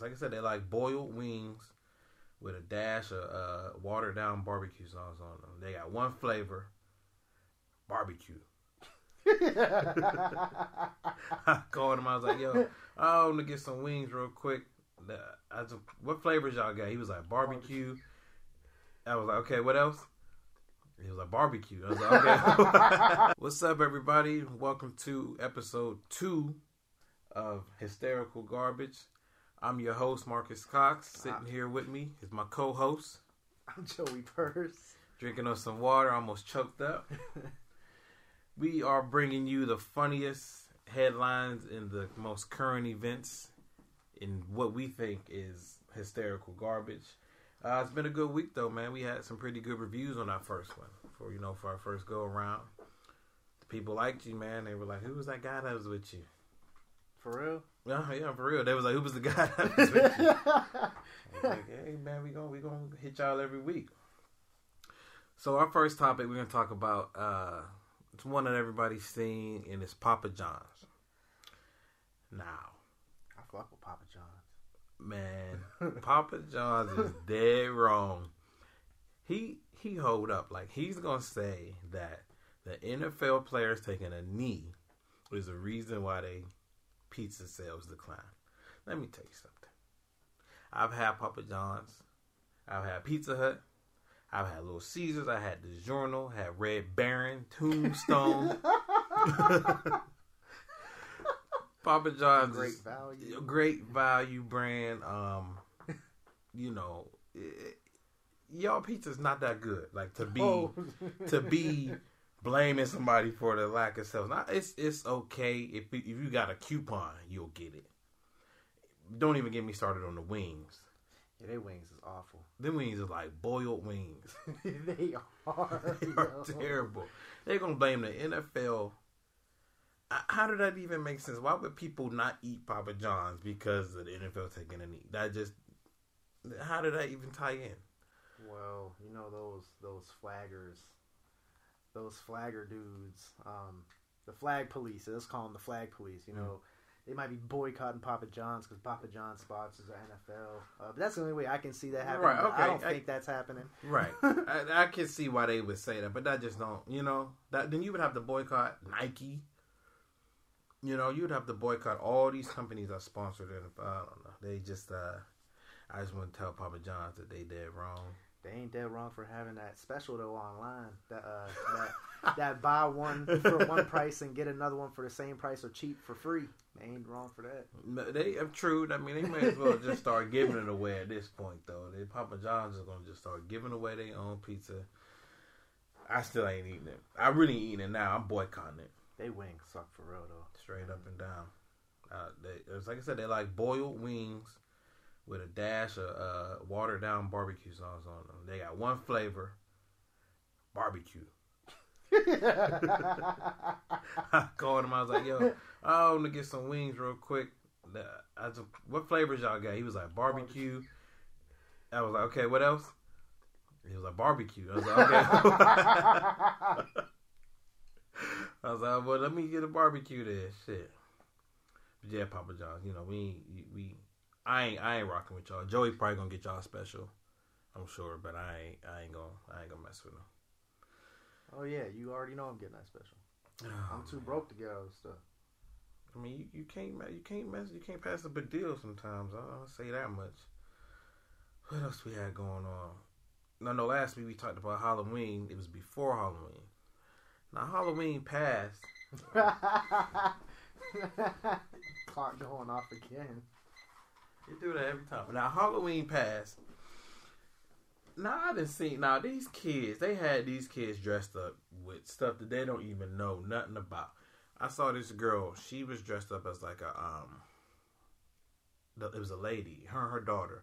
like I said, they like boiled wings with a dash of uh, watered down barbecue sauce on them. They got one flavor, barbecue. I called him. I was like, "Yo, I want to get some wings real quick." I just, what flavors y'all got? He was like barbecue. I was like, okay, what else? He was like barbecue. I was like, okay. What's up, everybody? Welcome to episode two of Hysterical Garbage. I'm your host, Marcus Cox. Sitting here with me is my co-host. I'm Joey Purse. Drinking on some water, almost choked up. we are bringing you the funniest headlines in the most current events in what we think is hysterical garbage. Uh, it's been a good week though, man. We had some pretty good reviews on our first one for you know for our first go around. The people liked you, man. They were like, "Who was that guy that was with you?" For real? Yeah, yeah, for real. They was like, "Who was the guy that was with you?" like, "Hey, man, we gonna we gonna hit y'all every week." So our first topic, we're gonna talk about uh, it's one that everybody's seen, and it's Papa John's. Now, I fuck with Papa John's. Man, Papa John's is dead wrong. He he hold up like he's gonna say that the NFL players taking a knee is the reason why they pizza sales decline. Let me tell you something. I've had Papa John's. I've had Pizza Hut. I've had Little Caesars. I had DiGiorno. Had Red Baron, Tombstone. Papa John's great value, great value brand. Um, you know, it, y'all pizza's not that good. Like to be oh. to be blaming somebody for the lack of sales. Now, it's it's okay if if you got a coupon, you'll get it. Don't even get me started on the wings. Yeah, their wings is awful. Them wings are like boiled wings. they are. they are terrible. They're gonna blame the NFL how did that even make sense? Why would people not eat Papa John's because of the NFL taking a knee? That just how did that even tie in? Well, you know those those flaggers, those flagger dudes, um, the flag police. Let's call them the flag police. You know, mm. they might be boycotting Papa John's because Papa John's sponsors the NFL. Uh, but that's the only way I can see that happening. Right? Okay. I don't I, think that's happening. Right. I, I can see why they would say that, but that just don't. You know, that then you would have to boycott Nike. You know, you'd have to boycott all these companies that sponsored it. I don't know. They just, uh, I just want to tell Papa John's that they did wrong. They ain't dead wrong for having that special though online. That uh, that that buy one for one price and get another one for the same price or cheap for free. They ain't wrong for that. They have true. I mean, they may as well just start giving it away at this point though. They Papa John's is gonna just start giving away their own pizza. I still ain't eating it. I really ain't eating it now. I'm boycotting it. They wings suck for real though. Straight up and down. Uh, they, it's like I said, they like boiled wings with a dash of uh, watered down barbecue sauce on them. They got one flavor, barbecue. I called him. I was like, "Yo, I want to get some wings real quick." I just, what flavors y'all got? He was like barbecue. I was like, "Okay, what else?" He was like barbecue. I was like, "Okay." I was like, well, let me get a barbecue there. Shit. But yeah, Papa John's. You know, we we I ain't I ain't rocking with y'all. Joey probably gonna get y'all special. I'm sure, but I ain't I ain't gonna I ain't gonna mess with him. Oh yeah, you already know I'm getting that special. Oh, I'm too man. broke to get all this stuff. I mean, you, you can't you can't mess you can't pass a big deal sometimes. I'll say that much. What else we had going on? No, no. Last week we talked about Halloween. It was before Halloween. Now Halloween passed. Clock going off again. You do that every time. Now Halloween passed. Now I didn't see. Now these kids, they had these kids dressed up with stuff that they don't even know nothing about. I saw this girl. She was dressed up as like a um. It was a lady. Her and her daughter.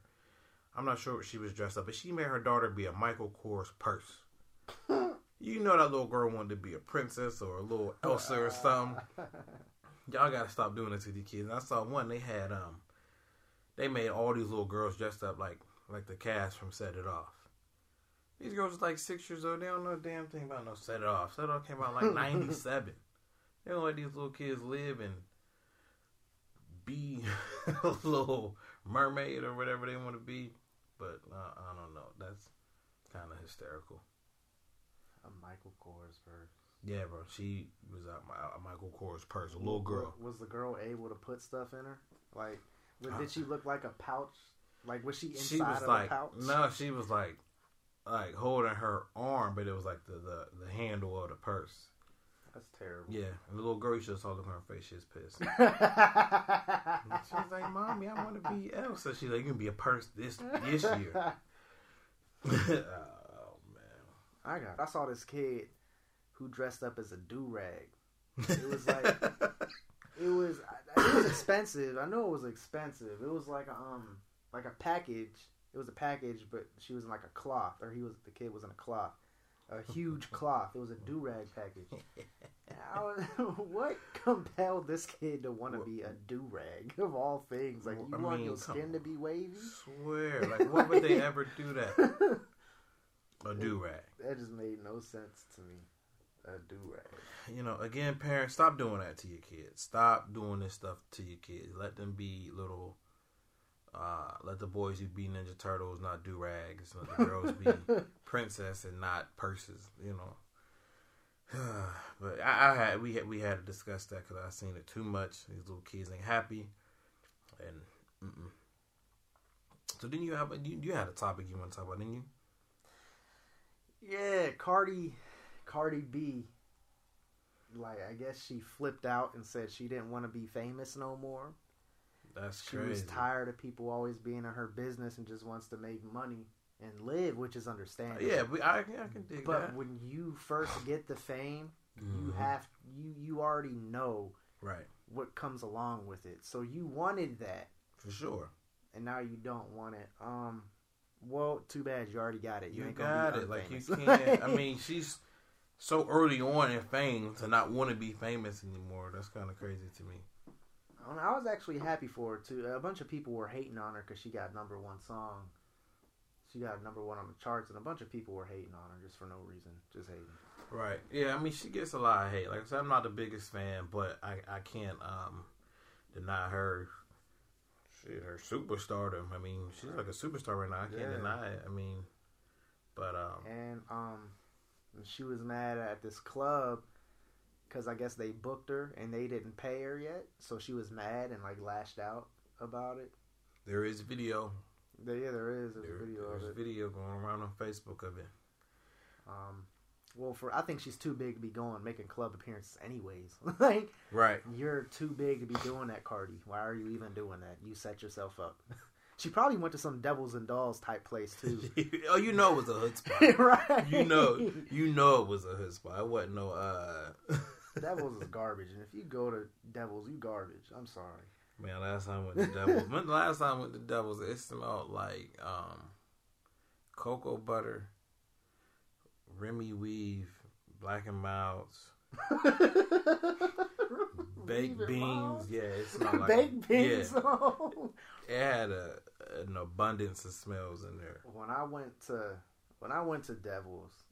I'm not sure what she was dressed up, but she made her daughter be a Michael Kors purse. You know that little girl wanted to be a princess or a little Elsa or something. Y'all gotta stop doing this to these kids. And I saw one. They had um, they made all these little girls dressed up like like the cast from Set It Off. These girls are like six years old. They don't know a damn thing about no Set It Off. Set It Off came out like '97. they don't let these little kids live and be a little mermaid or whatever they want to be. But uh, I don't know. That's kind of hysterical. A Michael Kors purse. Yeah, bro. She was out my Michael Kors purse. A little girl. Was the girl able to put stuff in her? Like, was, did she look like a pouch? Like, was she inside She was of like a pouch? no. She was like like holding her arm, but it was like the the, the handle of the purse. That's terrible. Yeah, and the little girl, you should have saw look on her face. She's pissed. Yeah. She was like, "Mommy, I want to be Elsa." So she's like, "You can be a purse this this year." oh man. I got. I saw this kid who dressed up as a do rag. It was like it was. It was expensive. I know it was expensive. It was like a, um like a package. It was a package, but she was in like a cloth, or he was the kid was in a cloth, a huge cloth. It was a do rag package. Was, what compelled this kid to want to be a do rag of all things? Like you I want mean, your skin to be wavy? Swear, like, what would they ever do that? A do rag. that just made no sense to me. A do rag. You know, again, parents, stop doing that to your kids. Stop doing this stuff to your kids. Let them be little. Uh, let the boys who be Ninja Turtles not do rags. Let the girls be princess and not purses. You know. but I, I had we had we had to discuss that because I seen it too much. These little kids ain't happy, and mm-mm. so then you have a, you, you had a topic you want to talk about, didn't you? Yeah, Cardi, Cardi B. Like I guess she flipped out and said she didn't want to be famous no more. That's She crazy. was tired of people always being in her business and just wants to make money and live, which is understandable. Yeah, we, I, I can dig that. But that. when you first get the fame, you Mhm. have you you already know right what comes along with it. So you wanted that, for sure. and now you don't want it. Um, well, too bad you already got it. You, You ain't gonna got be it. Like you can't. I mean, she's so early on in fame to not want to be famous anymore. That's kind of crazy to me. I was actually happy for her too. A bunch of people were hating on her because she got number one song. She got number one on the charts, and a bunch of people were hating on her just for no reason, just hating. Right. Yeah. I mean, she gets a lot of hate. Like I said, I'm not the biggest fan, but I I can't um deny her. Shit, her superstardom. I mean, she's like a superstar right now. I can't Yeah. deny it. I mean, but um, And um, she was mad at this club because I guess they booked her and they didn't pay her yet, so she was mad and like lashed out about it. there is video. There, yeah, there is. There's There- a video there's of it. video going around on Facebook of it. Um, well, for I think she's too big to be going making club appearances anyways. like Right. you're too big to be doing that, Cardi. Why are you even doing that? You set yourself up. she probably went to some Devils and Dolls type place too. oh, you know it was a hood spot. right? You know, you know it was a hood spot. It wasn't no uh. Devils is garbage, and if you go to Devils, you garbage. I'm sorry. Man, last time I went to Devils. when the last time I went to Devils, it smelled like um, cocoa butter, Remy Weave, Black and Milds, baked beans. alone. Yeah, it smelled like Baked beans. Yeah, it had a an abundance of smells in there. when I went to when I went to Devils,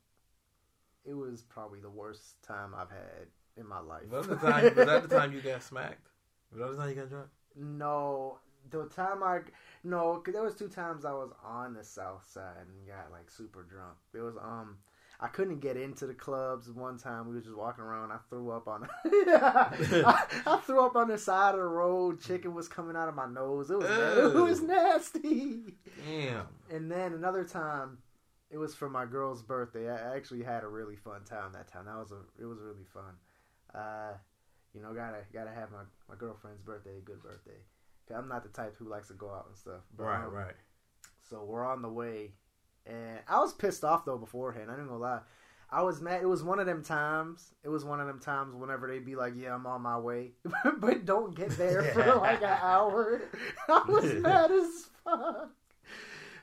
it was probably the worst time I've had in my life. Was that the time? Was that the time you got smacked? Was that the time you got drunk? No, the time I no, cause there was two times I was on the south side and got like super drunk. It was um, I couldn't get into the clubs. One time we was just walking around. I threw up on, I, I threw up on the side of the road. Chicken was coming out of my nose. It was it was nasty. Damn. And then another time, it was for my girl's birthday. I actually had a really fun time that time. That was a it was really fun. Uh, you know, gotta gotta have my, my girlfriend's birthday a good birthday. I'm not the type who likes to go out and stuff. But, Right, um, right. So we're on the way, and I was pissed off though beforehand. I didn't gonna lie. I was mad. It was one of them times. It was one of them times whenever they'd be like, "Yeah, I'm on my way," but don't get there for like an hour. I was mad as fuck.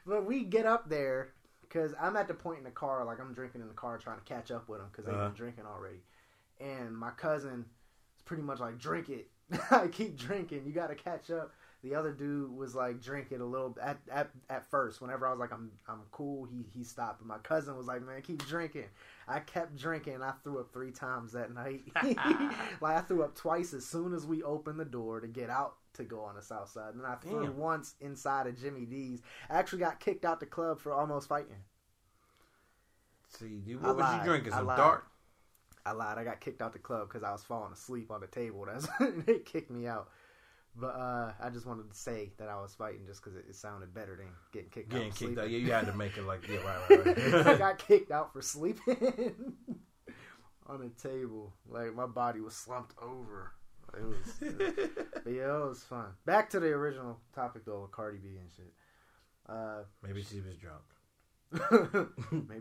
But we get up there because I'm at the point in the car, like I'm drinking in the car, trying to catch up with them because they've Uh-huh. been drinking already. And my cousin is pretty much like, "Drink it." I keep drinking. You got to catch up. The other dude was like drinking a little at at, at first. Whenever I was like, I'm I'm cool, he he stopped. But my cousin was like, man, keep drinking. I kept drinking. I threw up three times that night. like I threw up twice as soon as we opened the door to get out to go on the south side, and I threw Damn. once inside of Jimmy D's. I actually got kicked out the club for almost fighting. See, you, I what was lied. you drinking? I Some dark. I lied. I got kicked out the club because I was falling asleep on the table. That's they kicked me out. But uh, I just wanted to say that I was fighting just because it, it sounded better than getting kicked Getting out. for kicked out. Yeah, you had to make it like yeah, right, right, right. I got kicked out for sleeping on a table. Like my body was slumped over. It was, but yeah, it was fun. Back to the original topic though, with Cardi B and shit. Uh, Maybe she was drunk.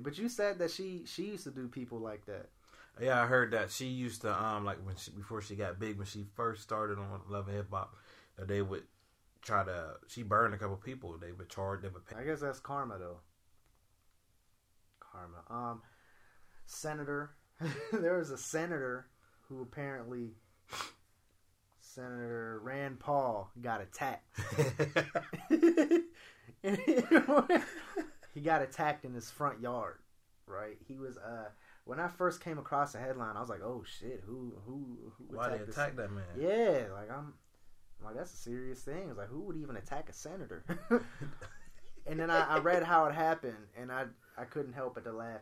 but you said that she she used to do people like that. Yeah, I heard that she used to um like when she before she got big when she first started on Love and Hip Hop they would try to she burned a couple people they would charge them I guess that's karma though. Karma. Um, senator. there was a senator who apparently Senator Rand Paul got attacked. he got attacked in his front yard. Right. He was uh. When I first came across the headline, I was like, "Oh shit! Who who who why they attacked this that man yeah, like I'm, I'm like that's a serious thing. It's like who would even attack a senator? and then I, I read how it happened, and I I couldn't help but to laugh.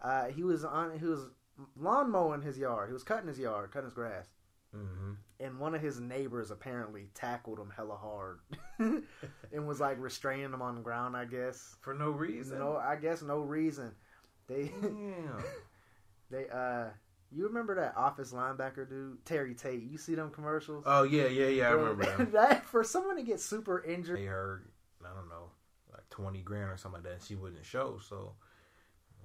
Uh, he was on he was lawn mowing his yard. He was cutting his yard, cutting his grass, hmm and one of his neighbors apparently tackled him hella hard, and was like restraining him on the ground. I guess for no reason no, I guess no reason. They Damn. they uh. You remember that office linebacker dude, Terry Tate? You see them commercials? oh yeah yeah yeah I remember that that for someone to get super injured. they heard I don't know like twenty grand or something like that and she wouldn't show so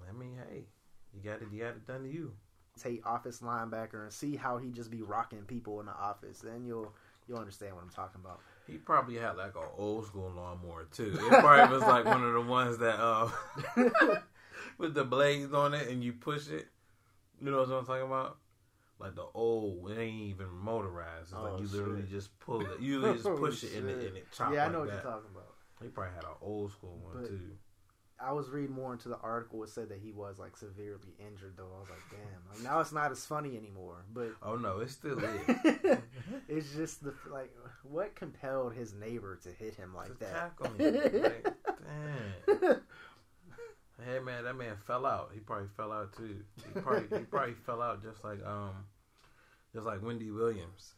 I mean hey you got it you got it done to you Tate office linebacker and see how he just be rocking people in the office. Then you'll you'll understand what I'm talking about. he probably had like an old school lawnmower too it probably was like one of the ones that uh with the blades on it and you push it. You know what I'm talking about? Like the old, it ain't even motorized. It's Oh, like you literally just pull it. You literally just Oh, push it and it, shit. and it chops yeah, I like know what that. you're talking about. He probably had an old school one But- too. I was reading more into the article. It said that he was like severely injured, though. I was like, damn. Like now it's not as funny anymore. But Oh no, it still is. it's just the like what compelled his neighbor to hit him like to that. tackle him. Like, damn. Hey man, that man fell out. He probably fell out too. He probably he probably fell out just like um just like Wendy Williams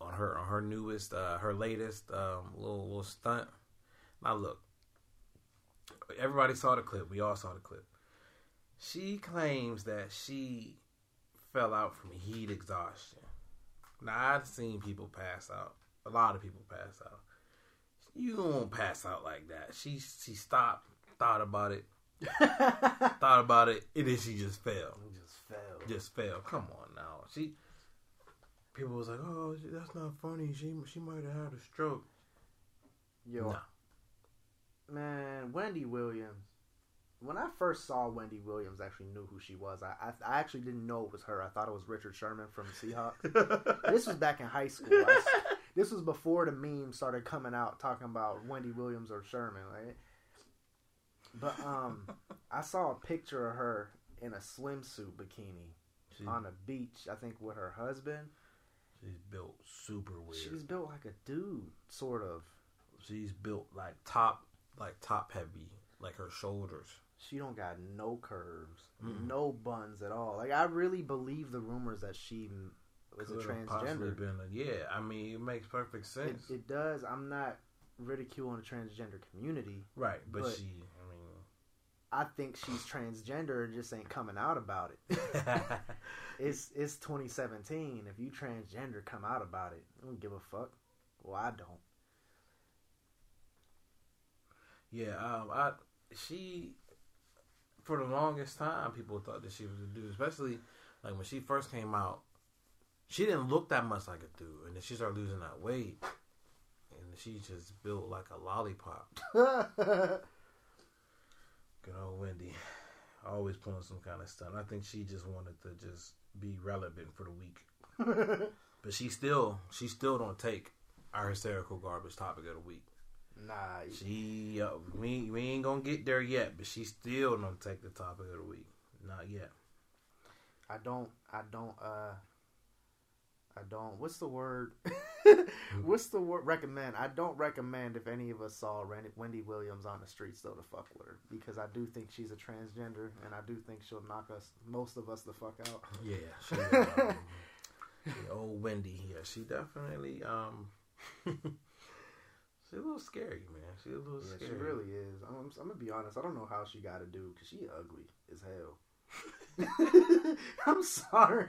on her on her newest uh her latest um little little stunt. Now look, everybody saw the clip. We all saw the clip. She claims that she fell out from heat exhaustion. Now I've seen people pass out. A lot of people pass out. You don't pass out like that. She she stopped, thought about it, thought about it, and then she just fell. Just fell. Just fell. Come on now. She people was like, "Oh, that's not funny. She she might have had a stroke." Yo, Nah. man, Wendy Williams. When I first saw Wendy Williams, I actually knew who she was. I, I I actually didn't know it was her. I thought it was Richard Sherman from Seahawks. this was back in high school. I this was before the meme started coming out talking about Wendy Williams or Sherman, right? But um, I saw a picture of her in a swimsuit bikini She- on a beach. I think with her husband. she's built super weird. She's built like a dude, sort of. she's built like top like top heavy, like her shoulders. She don't got no curves, Mm-mm. no buns at all. Like I really believe the rumors that she was a Could've possibly transgender. Been a, yeah, I mean, it makes perfect It, sense. it does. I'm not ridiculing the transgender community. right, but, but- she, I think she's transgender and just ain't coming out about it. it's it's 2017. If you transgender, come out about it. I don't give a fuck. Well, I don't. Yeah, um, I she for the longest time people thought that she was a dude, especially like when she first came out. She didn't look that much like a dude, and then she started losing that weight, and she just built like a lollipop. Good old Wendy, always pulling some kind of stunt. I think she just wanted to just be relevant for the week, but she still she still don't take our hysterical garbage topic of the week. Nah, She, uh, we we ain't gonna get there yet, but she still don't take the topic of the week. Not yet. I don't. I don't. Uh, I don't. What's the word? what's the word? Recommend. I don't recommend if any of us saw Randy, Wendy Williams on the streets though to fuck with her because I do think she's a transgender and I do think she'll knock us, most of us, the fuck out. Yeah, she, um, yeah, old Wendy. Yeah, she definitely. Um, she's a little scary, man. She's a little Yeah, scary. she really is. I'm, I'm gonna be honest. I don't know how she got to do because she ugly as hell. I'm sorry.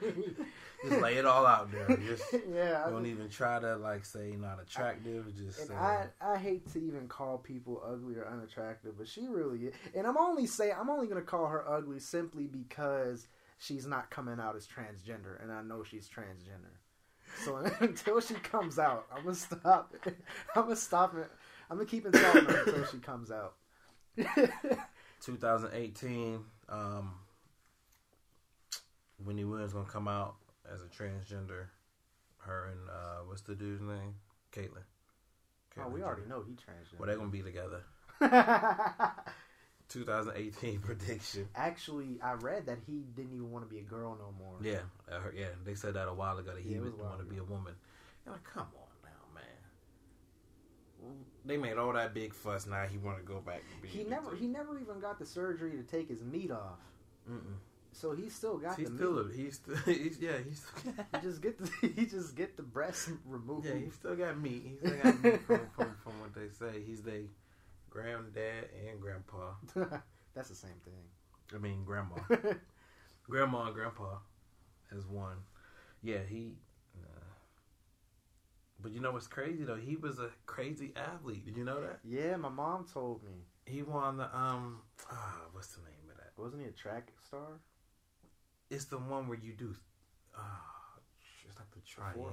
Just lay it all out there. Just yeah. I don't just- even try to like say not attractive. Just And say, I, I hate to even call people ugly or unattractive, but she really is. And I'm only say I'm only gonna call her ugly simply because she's not coming out as transgender, and I know she's transgender. So until she comes out, I'm gonna stop. I'm gonna stop it. I'm gonna keep insulting her until she comes out. 2018. Um, Wendy Williams gonna come out as a transgender. Her and uh, what's the dude's name? Caitlyn. oh, we Caitlyn already know he transgender. Well, they're gonna be together. 2018 prediction. Actually, I read that he didn't even want to be a girl no more. Yeah, heard, yeah. They said that a while ago that he Yeah, it was would a while want to be a woman. And like, come on now, man. They made all that big fuss. Now he want to go back. And be He never he never even got the surgery to take his meat off. Mm-mm. So he still got He's the still. meat. A, he's still. He's yeah. He's. He just get the he just get the breast removed. Yeah, he still got meat. He still got meat from, from, from what they say. He's the granddad and grandpa. That's the same thing. I mean, grandma. grandma and grandpa as one. Yeah, he. Uh, but you know what's crazy though? He was a crazy athlete. Did you know that? yeah, my mom told me. He won the um. Ah, what's the name of that? Wasn't he a track star? It's the one where you do. Uh, it's like the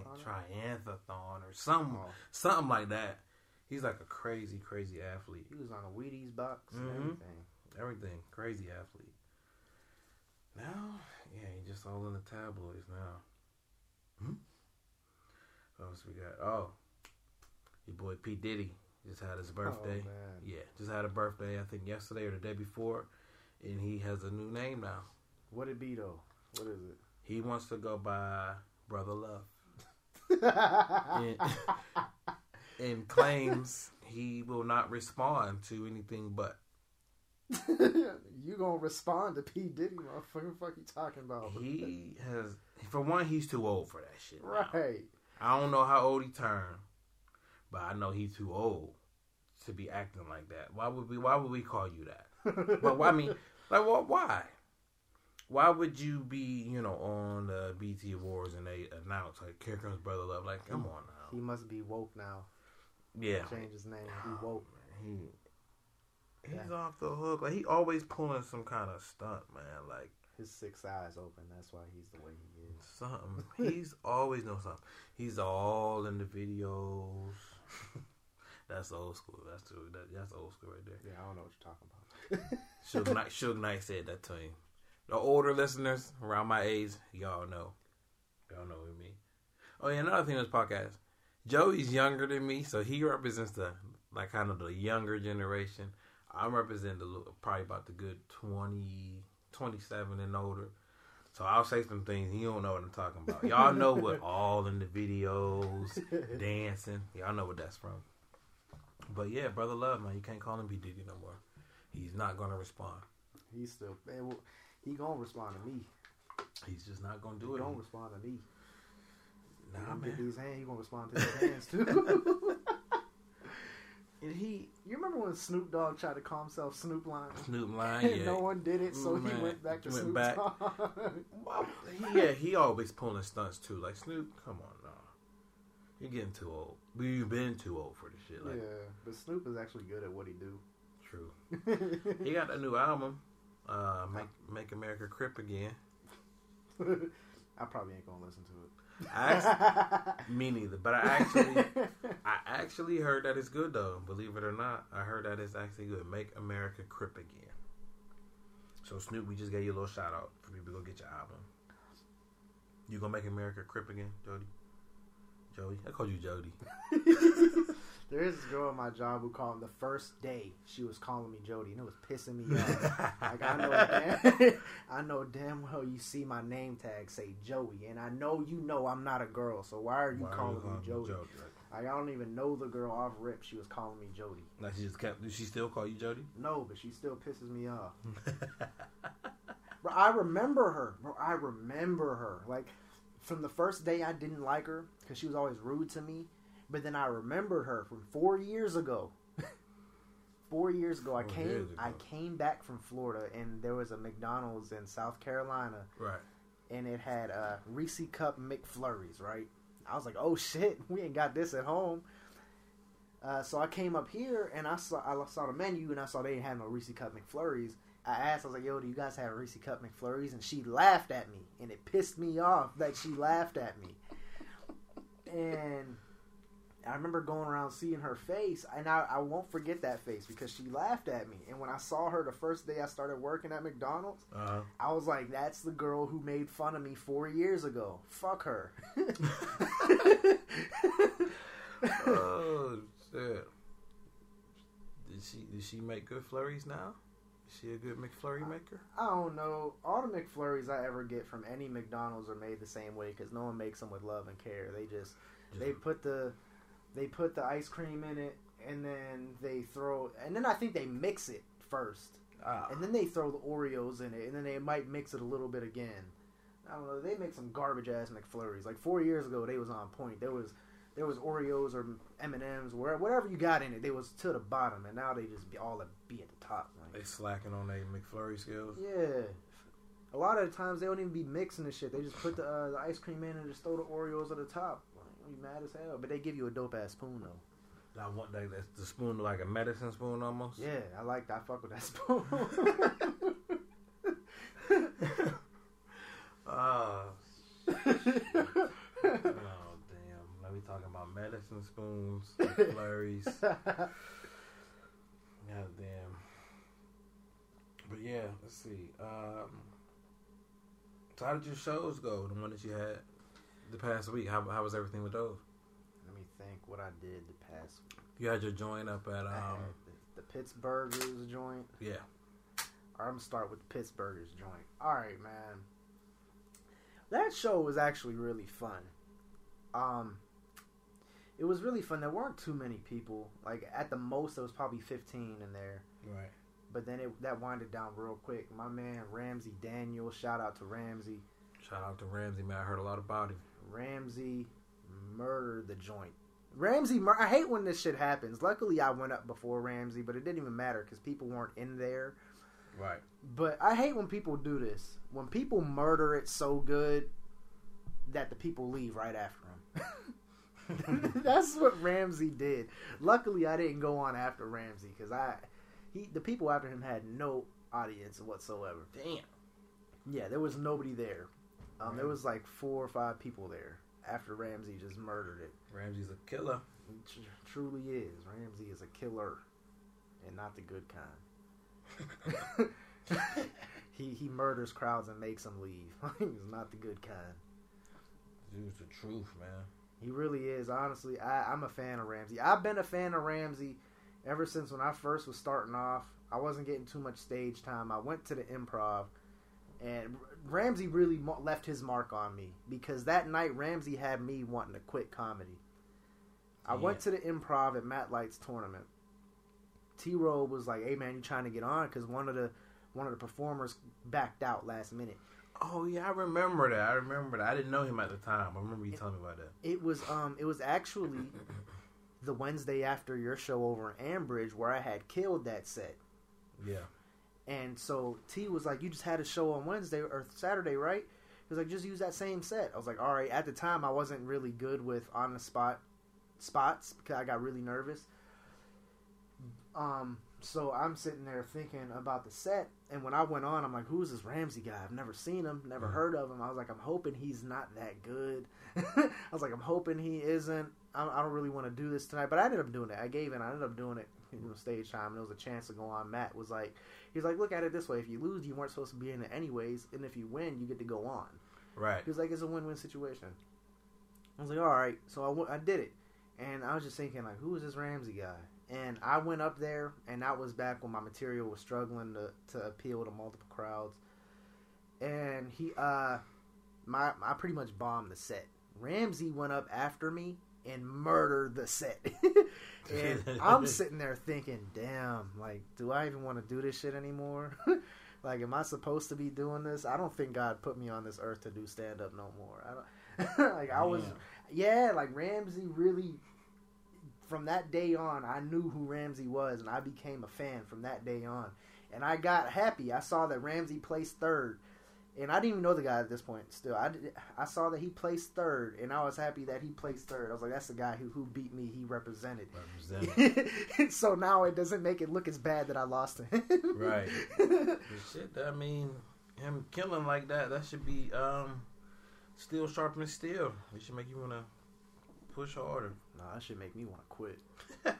hundred? triathlon or something, Oh, something like that. He's like a crazy, crazy athlete. he was on a Wheaties box and Mhm. everything. Everything. Crazy athlete. Now, yeah, he just all in the tabloids now. Hmm? What else we got? Oh, your boy P. Diddy just had his birthday. Oh, yeah, just had a birthday, I think yesterday or the day before. And he has a new name now. What it be though? What is it? He wants to go by Brother Love. And, and claims he will not respond to anything but. you gonna respond to P Diddy, motherfucker? Fuck you talking about? He has, for one, he's too old for that shit. now. right. I don't know how old he turned, but I know he's too old to be acting like that. Why would we? Why would we call you that? But why- I mean, like, what? Why? Why would you be, you know, on the BET Awards and they announce like, "Here comes Brother Love"? Like, come on now. he must be woke now. Yeah, Change his name. He Oh, woke. man, he he's Yeah. off the hook. Like he always pulling some kind of stunt, man. Like His six eyes open. That's why he's the way he is. something. He's always doing something. He's all in the videos. that's old school. That's true. That, that's old school right there. Yeah, I don't know what you're talking about. Suge Knight, Suge Knight said that to him. The older listeners around my age, y'all know. Y'all know what I mean. Oh yeah, another thing in this podcast. Joey's younger than me, so he represents the like kind of the younger generation. I'm representing the probably about the good 20, 27 and older. So I'll say some things you don't know what I'm talking about. Y'all know what all in the videos, dancing. Y'all know what that's from. But yeah, brother love man, you can't call him P Diddy no more. He's not gonna respond. He's still. Man, well, he gonna respond to me. He's just not gonna He do it. gonna respond to me. He Nah, gonna get man. these hands. He gonna respond to his hands too. And he you remember when Snoop Dogg tried to call himself Snoop Lion? Snoop line, And yeah. no one did it, so Mm, he went back to went Snoop back. Dogg. Yeah, he always pulling stunts too. Like Snoop, come on, now. You're getting too old. You've been too old for this shit. Like, yeah, but Snoop is actually good at what he do. true. He got a new album, uh, "Make Make America Crip Again." I probably ain't gonna listen to it. I actually, me neither, but I actually, I actually heard that it's good though. Believe it or not, I heard that it's actually good. Make America Crip Again. So Snoop, we just gave you a little shout out for people to go get your album. You gonna make America Crip again, Jody? Joey. I called you Jody. there is this girl at my job who called me the first day she was calling me Jody, and it was pissing me off. like I know, damn, I know damn well you see my name tag say Joey, and I know you know I'm not a girl, so why are you Why calling me Jody? Jody? Like, I don't even know the girl off rip. She was calling me Jody. Like she just kept. Does she still call you Jody? No, but she still pisses me off. Bro, I remember her. Bro, I remember her. Like from the first day, I didn't like her because she was always rude to me. But then I remembered her from four years ago. four years ago, I came. ago. I came back from Florida, and there was a McDonald's in South Carolina, right. and it had uh, Reese Cup McFlurries. Right. I was like, "Oh shit, we ain't got this at home." Uh, so I came up here and I saw I saw the menu and I saw they didn't have no Reese Cup McFlurries. I asked, I was like, "Yo, do you guys have Reese Cup McFlurries?" And she laughed at me, and it pissed me off that she laughed at me. And I remember going around seeing her face, and I, I won't forget that face because she laughed at me. And when I saw her the first day I started working at McDonald's, Uh I was like, "That's the girl who made fun of me four years ago. Fuck her." oh shit. Did she did she make good flurries now? Is she a good McFlurry maker? I don't know. All the McFlurries I ever get from any McDonald's are made the same way because no one makes them with love and care. They just they put the they put the ice cream in it and then they throw and then I think they mix it first ah, and then they throw the Oreos in it and then they might mix it a little bit again. I don't know. They make some garbage ass McFlurries. Like four years ago, they was on point. There was there was Oreos or M and M's, whatever you got in it. They was to the bottom, and now they just be all at be at the top. Like, they slacking on their McFlurry skills. yeah. A lot of the times they don't even be mixing the shit. They just put the, uh, the ice cream in and just throw the Oreos at the top. You mad as hell. But they give you a dope ass spoon though. I want that that's the spoon like a medicine spoon almost. Yeah, I like that. I fuck with that spoon. Oh, oh damn. Let me talking about medicine spoons, McFlurries. God damn. But yeah, let's see. Um, so how did your shows go? The one that you had the past week. How how was everything with those? Let me think what I did the past week. You had your joint up at um the, the Pittsburghers joint. yeah. I'm gonna start with the Pittsburghers joint. All right, man. That show was actually really fun. Um, it was really fun. There weren't too many people. Like at the most, there was probably 15 in there. Right. But then it that winded down real quick. My man Ramsey Daniel, shout out to Ramsey. Shout out to Ramsey, man. I heard a lot about him. Ramsey murdered the joint. Ramsey, mur- I hate when this shit happens. Luckily, I went up before Ramsey, but it didn't even matter because people weren't in there. Right. But I hate when people do this. When people murder it so good that the people leave right after him. That's what Ramsey did. Luckily, I didn't go on after Ramsey because I, he, the people after him had no audience whatsoever. Damn. Yeah, there was nobody there. Um, There was like four or five people there after Ramsey just murdered it. Ramsey's a killer. He tr- truly is. Ramsey is a killer, and not the good kind. he he murders crowds and makes them leave. He's not the good kind. Dude's the truth, man. He really is. Honestly, I, I'm a fan of Ramsey. I've been a fan of Ramsey ever since when I first was starting off. I wasn't getting too much stage time. I went to the improv, and Ramsey really left his mark on me because that night Ramsey had me wanting to quit comedy. I went to the improv at Matt Light's tournament. T Rowe was like, "Hey man, you trying to get on?" Because one of the one of the performers backed out last minute. Oh yeah, I remember that. I remember that. I didn't know him at the time. I remember you telling me about that. It was um it was actually the Wednesday after your show over in Ambridge where I had killed that set. Yeah. And so T was like, You just had a show on Wednesday or Saturday, right? He was like, just use that same set. I was like, All right. At the time I wasn't really good with on the spot spots because I got really nervous. Um so I'm sitting there thinking about the set, and when I went on, I'm like, "Who's this Ramsey guy? I've never seen him, never Mhm. heard of him." I was like, "I'm hoping he's not that good." I was like, "I'm hoping he isn't." I I don't really want to do this tonight, but I ended up doing it. I gave in. I ended up doing it. You know, stage time, and it was a chance to go on. Matt was like, he's like, "Look at it this way: if you lose, you weren't supposed to be in it anyways, and if you win, you get to go on." Right. He was like, "It's a win-win situation." I was like, all right. So I, w- I did it, and I was just thinking like, who is this Ramsey guy? And I went up there, and that was back when my material was struggling to, to appeal to multiple crowds. And he, uh, my I pretty much bombed the set. Ramsey went up after me and murder the set. and I'm sitting there thinking, damn, like, do I even want to do this shit anymore? like, am I supposed to be doing this? I don't think God put me on this earth to do stand up no more. I don't like I was yeah, like Ramsey really from that day on, I knew who Ramsey was and I became a fan from that day on. And I got happy. I saw that Ramsey placed third and I didn't even know the guy at this point. Still, I did, I saw that he placed third, and I was happy that he placed third. I was like, that's the guy who who beat me. He represented. represented. so now it doesn't make it look as bad that I lost to him. right. shit, I mean, him killing like that, that should be um, steel sharpening steel. It should make you want to push harder. No, that should make me want to quit.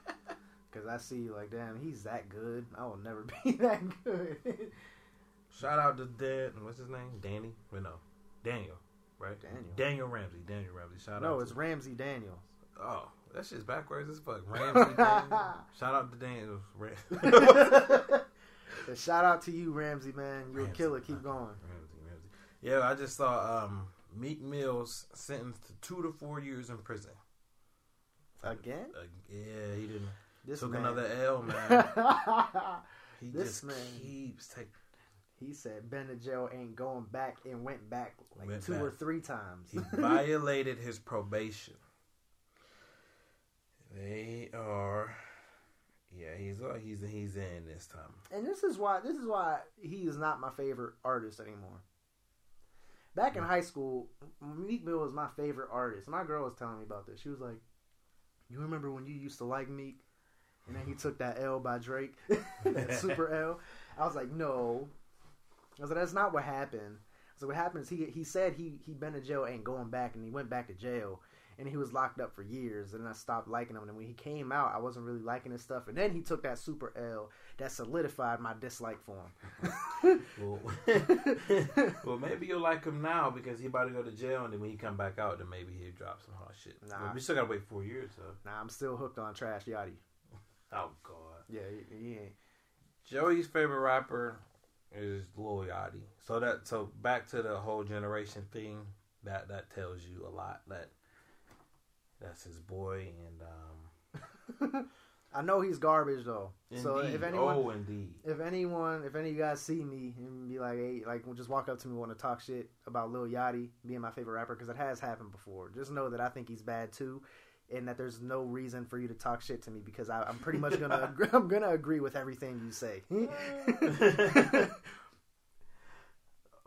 Cause I see like, damn, he's that good. I will never be that good. Shout out to Dead. What's his name? Danny? No, Daniel. Right? Daniel. Daniel Ramsey. Daniel Ramsey. Shout no, out. No, it's Ramsey Daniel. Oh, that shit's backwards as fuck. Ramsey. Daniel. Shout out to Daniel. shout out to you, Ramsey man. You're Ramsey, a killer. Keep going. Ramsey, Ramsey. Yeah, I just saw um, Meek Mills sentenced to two to four years in prison. Again? Uh, yeah, he didn't. This took man. another L, man. he this just man. keeps taking. He said Benadryl ain't going back and went back like went two back. or three times. He violated his probation. They are, yeah, he's he's he's in this time. And this is why this is why he is not my favorite artist anymore. Back in mm. high school, Meek Mill was my favorite artist. My girl was telling me about this. She was like, "You remember when you used to like Meek?" And then he took that L by Drake, that super L. I was like, no, I was like, that's not what happened. So what happens? He he said he he been to jail, ain't going back, and he went back to jail, and he was locked up for years. And I stopped liking him. And when he came out, I wasn't really liking his stuff. And then he took that super L that solidified my dislike for him. well, well, maybe you'll like him now because he about to go to jail, and then when he come back out, then maybe he'll drop some hot shit. Nah, well, we still gotta wait four years. though. Nah, I'm still hooked on Trash Yachty. Oh God. Yeah, he, he ain't. Joey's favorite rapper is Lil Yachty. So that so back to the whole generation thing. That that tells you a lot. That that's his boy, and um, I know he's garbage though. Indeed. So if anyone, oh indeed, if anyone, if any of you guys see me and be like, hey, like, just walk up to me, want to talk shit about Lil Yachty being my favorite rapper because it has happened before. Just know that I think he's bad too, and that there's no reason for you to talk shit to me because I, am pretty much gonna agree, I'm gonna agree with everything you say.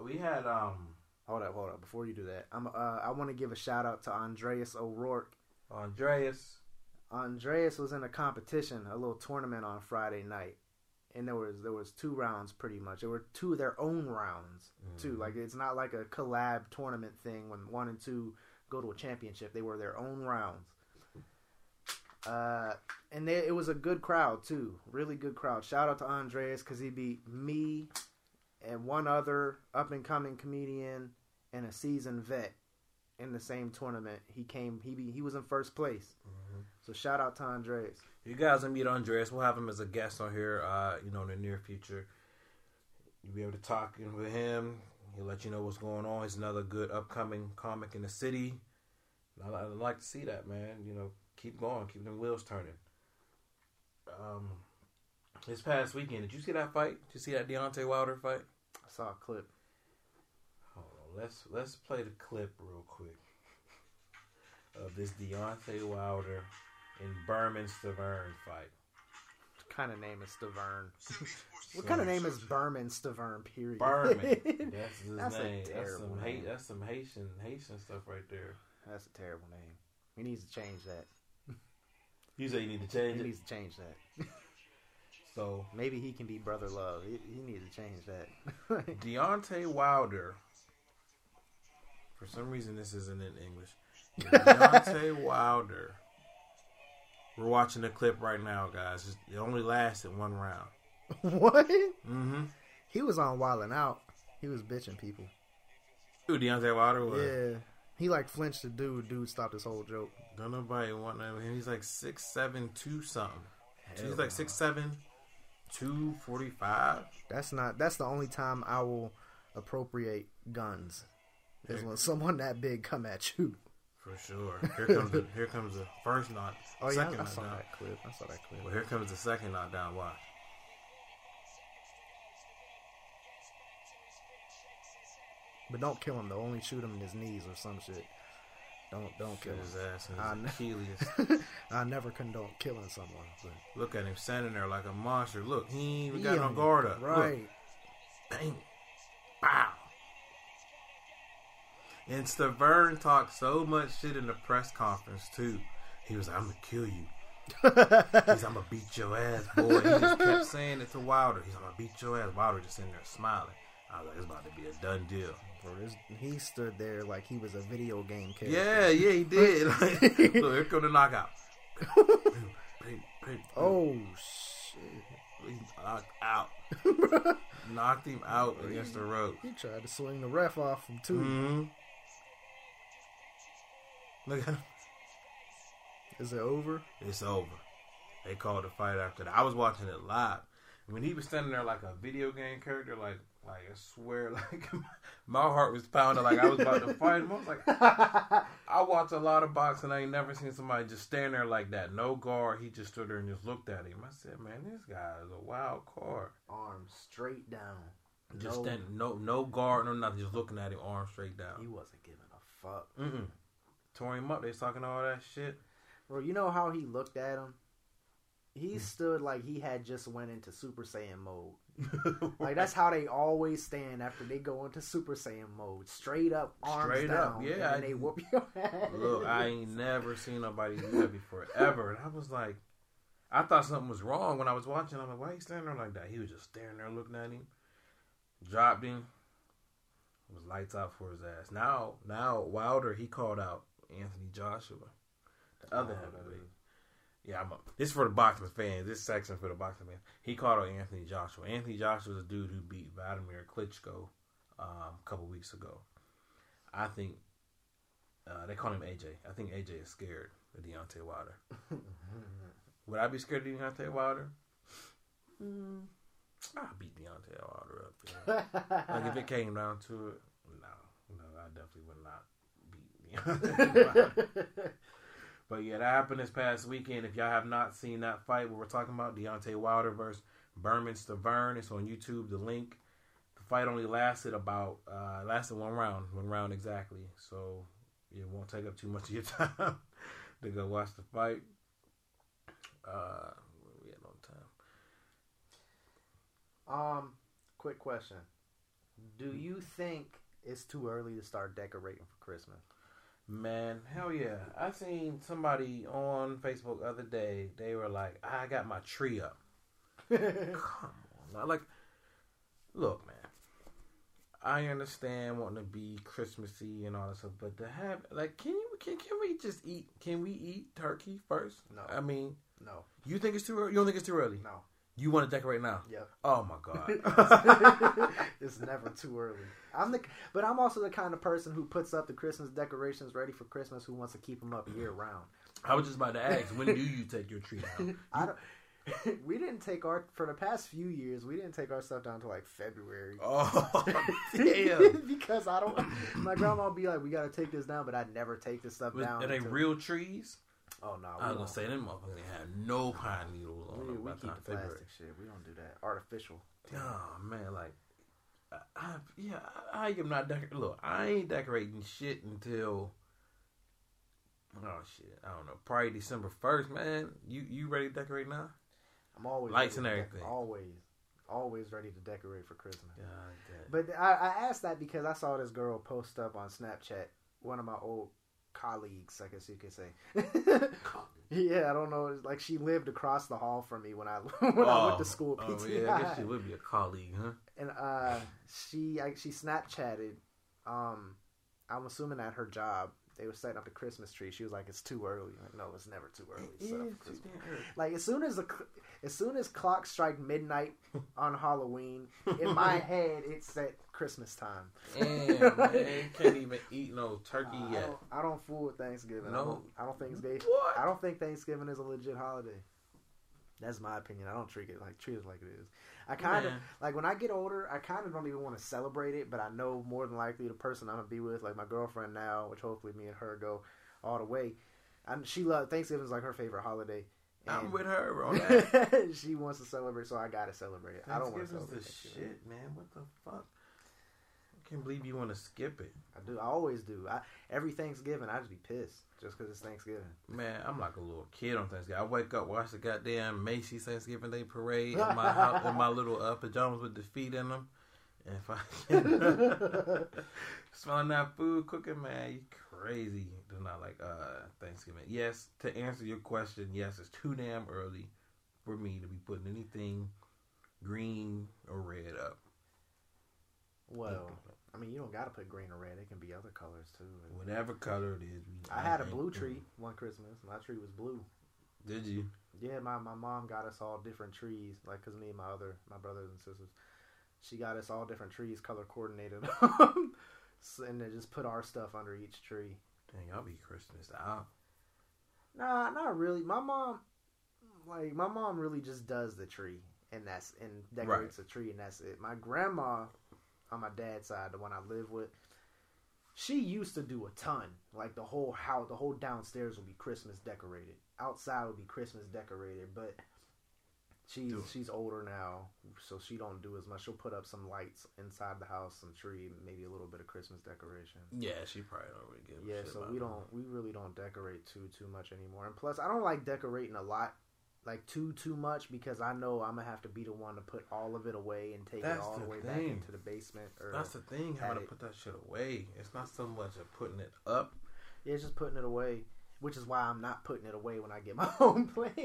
we had um. Hold up, hold up. Before you do that, I'm uh, I want to give a shout out to Andreas O'Rourke. Andreas. Andreas was in a competition, a little tournament on Friday night, and there was there was two rounds pretty much. There were two of their own rounds mm-hmm. too. Like it's not like a collab tournament thing when one and two go to a championship. They were their own rounds. Uh, and they, it was a good crowd too, really good crowd. Shout out to Andreas because he beat me and one other up and coming comedian and a seasoned vet in the same tournament. He came, he be, he was in first place. Mm-hmm. So shout out to Andreas. You guys will meet Andreas. We'll have him as a guest on here. Uh, you know, in the near future, you'll be able to talk with him. He'll let you know what's going on. He's another good upcoming comic in the city. I'd like to see that, man. You know, keep going, keep them wheels turning. Um, this past weekend, did you see that fight? Did you see that Deontay Wilder fight? I saw a clip. Hold on, let's let's play the clip real quick of this Deontay Wilder and Bermane Stiverne fight. What kind of name is Stiverne? what kind of name is Bermane Stiverne? Period. Bermane. That's his that's name. That's some name. That's some Haitian Haitian stuff right there. That's a terrible name. He needs to change that. You say you need to change he it. Needs to change that. so maybe he can be brother love. He, he needs to change that. Deontay Wilder. For some reason, this isn't in English. Deontay Wilder. We're watching the clip right now, guys. It only lasted one round. what? Mm-hmm. He was on Wilding Out. He was bitching people. Who Deontay Wilder was? Yeah. He like flinched the dude. Dude stopped his whole joke. Don't nobody want him. He's like six seven two something. Hell He's like no. six seven, two forty five. That's not. That's the only time I will appropriate guns. Is when someone that big come at you. For sure. Here comes the here comes the first knock. Oh yeah, second I saw knockdown. that clip. I saw that clip. Well, here comes the second knockdown. Watch. But don't kill him though. Only shoot him in his knees or some shit. Don't don't kill his him. ass I his Achilles. I never condone killing someone. But Look at him standing there like a monster. Look, he ain't even got no guard up. Look. Right. Bang. Bow. And Stiverne talked so much shit in the press conference too. He was like, I'm gonna kill you. He's like, I'm gonna beat your ass, boy. He just kept saying it to Wilder. He's I'm gonna beat your ass. Wilder just sitting there smiling. I was like, it's about to be a done deal. Bro, he stood there like he was a video game character. Yeah, yeah, he did. Like, look, here come the knockout. Oh shit. He knocked out. Knocked him out against the rope. He tried to swing the ref off him too. hmm Look at him. Is it over? It's over. They called the fight after that. I was watching it live. When he was standing there like a video game character, like like I swear, like my heart was pounding like I was about to fight him. I was like, I watch a lot of boxing. I ain't never seen somebody just stand there like that, no guard. He just stood there and just looked at him. I said, man, this guy is a wild card. Arms straight down. Just no, standing, no no guard, no nothing, just looking at him, arm straight down. he wasn't giving a fuck. Mm-mm. Tore him up. They talking all that shit. Bro, you know how he looked at him? He hmm. stood like he had just went into Super Saiyan mode. Like that's how they always stand after they go into Super Saiyan mode. Straight up, arms Straight down. up, yeah, And I- they whoop your ass. Look, I ain't never seen nobody do that before ever. And I was like, I thought something was wrong when I was watching. I'm like, why he standing there like that? He was just standing there looking at him. Dropped him. It was lights out for his ass. Now, now Wilder he called out Anthony Joshua, the other Oh, heavyweight. Yeah, I'm. A, this is for the boxing fans. This section for the boxing fans. He called out Anthony Joshua. Anthony Joshua is a dude who beat Vladimir Klitschko um, a couple weeks ago. I think uh, they call him AJ. I think AJ is scared of Deontay Wilder. Would I be scared of Deontay Wilder? Mm, I'll beat Deontay Wilder up. Yeah. like if it came down to it, no, no, I definitely would not beat Deontay Wilder. But yeah, that happened this past weekend. If y'all have not seen that fight, what we're talking about, Deontay Wilder versus Bermane Stiverne, it's on YouTube. The link. The fight only lasted about uh lasted one round, one round exactly. So it won't take up too much of your time to go watch the fight. Uh, we at on time? Um, quick question. Do you think it's too early to start decorating for Christmas? Man, hell yeah! I seen somebody on Facebook the other day. They were like, "I got my tree up." Come on, now. like, look, man. I understand wanting to be Christmassy and all that stuff, but to have like, can you can can we just eat? Can we eat turkey first? No. I mean, No, you think it's too early? You don't think it's too early? no. You want to decorate now? Yep. Oh my god! it's never too early. I'm the, but I'm also the kind of person who puts up the Christmas decorations ready for Christmas, who wants to keep them up year round. I was just about to ask, when do you take your tree down? I don't. we didn't take our for the past few years. We didn't take our stuff down to like February. Oh, damn! because I don't. My grandma would be like, "We got to take this down," but I'd never take this stuff Was- down. Are they until- real trees? Oh no, I was gonna say them motherfuckers ain't had no pine needles on We, them we keep the plastic shit. We don't do that. Artificial. Oh man, like, I, I, yeah, I, I am not decorating. Look, I ain't decorating shit until. Oh shit, I don't know. Probably December first, man. You you ready to decorate now? I'm always Lights and dec- everything. always, always ready to decorate for Christmas. Yeah, But I, I asked that because I saw this girl post up on Snapchat. One of my old colleagues, I guess you could say. yeah, I don't know. Like she lived across the hall from me when I when I went to school. Oh, PTI. yeah, I guess she would be a colleague, huh? and uh, she I, she Snapchatted. Um, I'm assuming at her job they were setting up the Christmas tree. She was like, "It's too early." Like, no, it's never too early. It to is too early. Like as soon as the cl- as soon as clocks strike midnight on Halloween, in my head it's at Christmas time. Damn, man, can't even eat no turkey I yet. don't, I don't fool with Thanksgiving. I No. don't, I don't think Thanksgiving. What? I don't think Thanksgiving is a legit holiday. That's my opinion. I don't treat it like treat it like it is. I kind of Man. like when I get older. I kind of don't even want to celebrate it, but I know more than likely the person I'm gonna be with, like my girlfriend now, which hopefully me and her go all the way. And she loves Thanksgiving is like her favorite holiday. I'm with her on that. she wants to celebrate, so I gotta celebrate it. I don't want to Thanksgiving's celebrate the shit, man. What the fuck? I can't believe you want to skip it, I do. I always do. I, every Thanksgiving, I just be pissed just because it's Thanksgiving. man. I'm like a little kid on Thanksgiving. I wake up, watch the goddamn Macy's Thanksgiving Day parade in my house, in my little uh, pajamas with the feet in them, and if I smelling that food cooking, man, you crazy. Do not like uh Thanksgiving. Yes, to answer your question, yes, it's too damn early for me to be putting anything green or red up. Well, I mean, you don't gotta put green or red. It can be other colors too. Whatever color it is. I had a blue tree one Christmas. My tree was blue. Did you? Yeah, my, my mom got us all different trees, like because me and my other my brothers and sisters, she got us all different trees, color coordinated, So- and then just put our stuff under each tree. Dang, y'all be Christmas out. Nah, not really. My mom, like my mom, really just does the tree, and that's and decorates the tree, and that's it. My grandma, on my dad's side, the one I live with, she used to do a ton. Like the whole house, the whole downstairs would be Christmas decorated. Outside would be Christmas decorated, but she's Dude. she's older now, so she don't do as much. She'll put up some lights inside the house, some tree, maybe a little bit of Christmas decoration. Yeah, she probably don't really give a Yeah, so we don't we really don't decorate too too much anymore. And plus I don't like decorating a lot like too too much because I know I'm gonna have to be the one to put all of it away and take That's it all the, the way back thing. into the basement or That's the thing, how had to put that shit away. It's not so much of putting it up. yeah, it's just putting it away. Which is why I'm not putting it away when I get my own place.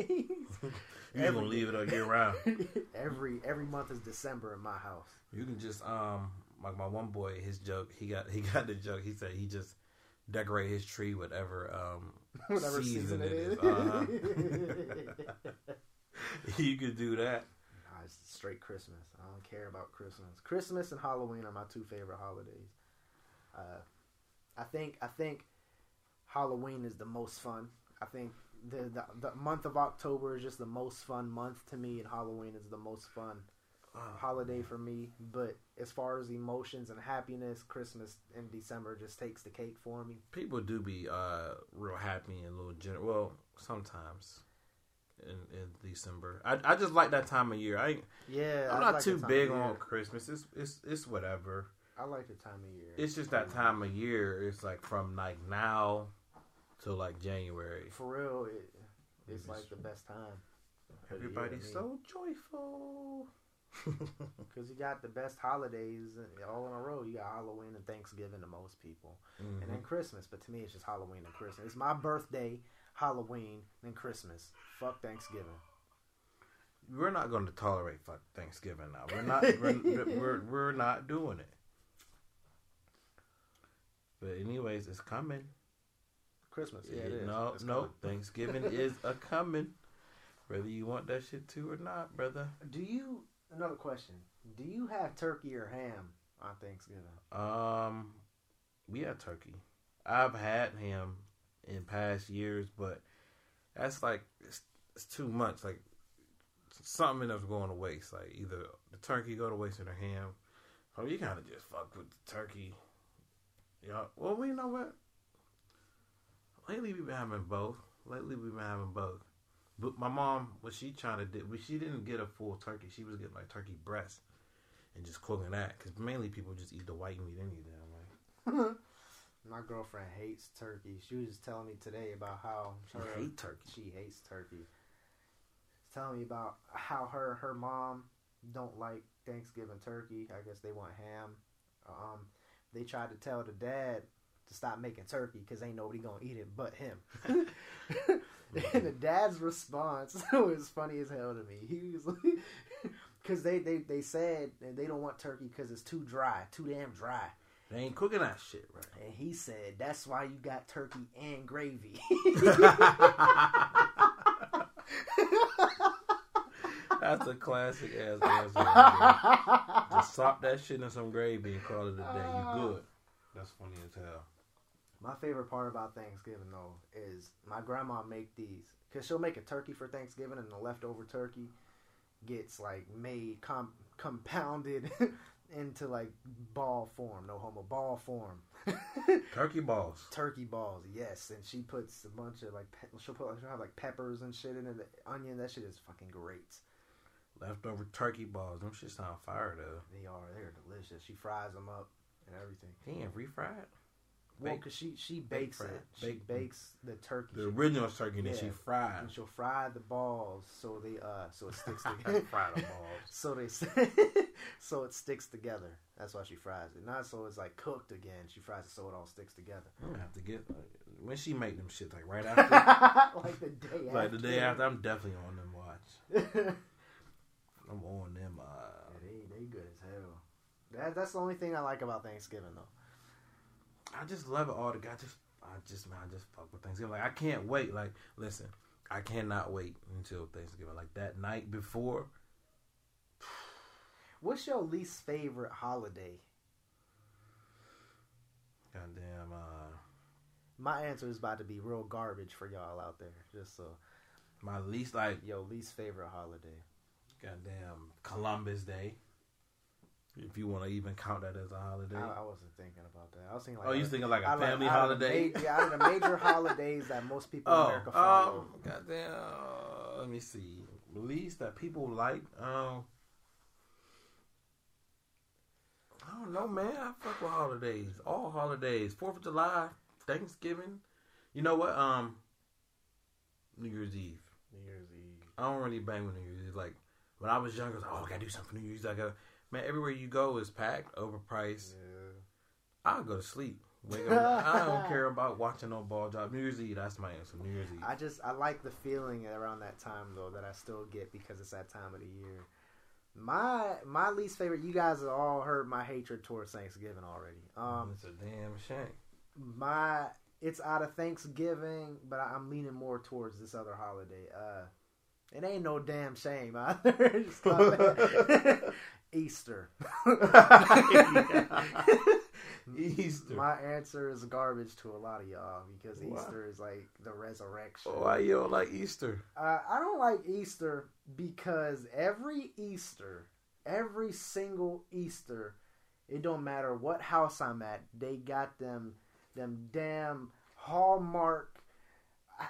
You're Every- gonna leave it all year round. every every month is December in my house. You can just um like my one boy, his joke, he got he got the joke. He said he just decorate his tree whatever um Whatever season, season, it is. Uh-huh. you could do that. Nah, it's straight Christmas. I don't care about Christmas. Christmas and Halloween are my two favorite holidays. Uh, I think I think Halloween is the most fun. I think the, the the month of October is just the most fun month to me, and Halloween is the most fun holiday for me. But as far as emotions and happiness, Christmas and December just takes the cake for me. People do be uh real happy and a little gen- well sometimes in, in December. I I just like that time of year. I yeah, I'm not like too big on. Christmas. It's it's it's whatever. I like the time of year. It's just that time of year. It's like from like now till like January. For real, it, it's like the best time. of the year to Everybody's so joyful. Because you got the best holidays all in a row. You got Halloween and Thanksgiving to most people, and Mhm. then Christmas. But to me, it's just Halloween and Christmas. It's my birthday, Halloween, then Christmas. Fuck Thanksgiving. We're not going to tolerate fuck Thanksgiving now. We're not. we're, we're we're not doing it. But anyways, it's coming. Christmas, yeah, it is. No, It's no, coming. Thanksgiving is a coming. Whether you want that shit too or not, brother. Do you? Another question. Do you have turkey or ham on Thanksgiving? Um, we have turkey. I've had ham in past years, but that's like it's, it's too much. Like something up going to waste. Like either the turkey go to waste or the ham. So you kind of just fuck with the turkey. Yeah. Well, we know what. Lately we've been having both. Lately we've been having both. But my mom, what she trying to do, she didn't get a full turkey. She was getting like turkey breast and just cooking that. Because mainly people just eat the white meat any damn way. My girlfriend hates turkey. She was just telling me today about how She her- hate turkey. She hates turkey. She's telling me about how her her mom don't like Thanksgiving turkey. I guess they want ham. Um, they tried to tell the dad to stop making turkey because ain't nobody gonna eat it but him. and the dad's response was funny as hell to me. He was like, because they, they they said they don't want turkey because it's too dry, too damn dry. They ain't cooking that shit right. And he said, "That's why you got turkey and gravy." That's a classic ass answer. Just sop that shit in some gravy and call it a day. You good. That's funny as hell. My favorite part about Thanksgiving though is my grandma make these because she'll make a turkey for Thanksgiving and the leftover turkey gets like made com- compounded into like ball form, no homo ball form. Turkey balls. turkey balls, yes, and she puts a bunch of like pe- she'll put she'll have like peppers and shit in it, the onion. That shit is fucking great. Leftover turkey balls. Them shit sound fire though. They are they're delicious. She fries them up and everything. Damn, refried. Well, cause she she bakes it. She bake- bakes the turkey. The She- original turkey that she Yeah. fried. and she'll fry the balls so they uh so it sticks together. Fry the balls. so they so it sticks together. That's why she fries it. Not so it's like cooked again. She fries it so it all sticks together. I'm gonna have to get when she make them shit like right after, like the day after. like the day after. I'm definitely on them watch. I'm on them. Uh, they they good as hell. That that's the only thing I like about Thanksgiving though. I just love it all. The guy just, I just man, I just fuck with Thanksgiving. Like I can't wait. Like listen, I cannot wait until Thanksgiving. Like that night before. What's your least favorite holiday? Goddamn. Uh, My answer is about to be real garbage for y'all out there. Just so my least like yo least favorite holiday. goddamn Columbus Day. If you want to even count that as a holiday. I, I wasn't thinking about that. I was thinking like oh, you thinking like a out family out holiday? ma- yeah, out of the major holidays that most people in Oh, America follow. um, goddamn. Uh, let me see. Least that people like. Um, I don't know, man. I fuck with holidays. All holidays. Fourth of July, Thanksgiving. You know what? Um, New Year's Eve. New Year's Eve. I don't really bang with New Year's Eve. Like when I was younger, I was like, oh, I gotta do something for New Year's. I gotta. Man, everywhere you go is packed, overpriced. Yeah. I'll go to sleep. Wake up. I don't care about watching no ball drop. New Year's Eve. That's my answer. New Year's Eve. I just I like the feeling around that time though that I still get because it's that time of the year. My my least favorite. You guys have all heard my hatred towards Thanksgiving already. Um, it's a damn shame. my it's out of Thanksgiving, but I'm leaning more towards this other holiday. Uh, it ain't no damn shame either. Just call it Easter. Easter. My answer is garbage to a lot of y'all because Why? Easter is like the resurrection. Why you don't like Easter? Uh, I don't like Easter because every Easter, every single Easter, it don't matter what house I'm at, they got them them damn Hallmark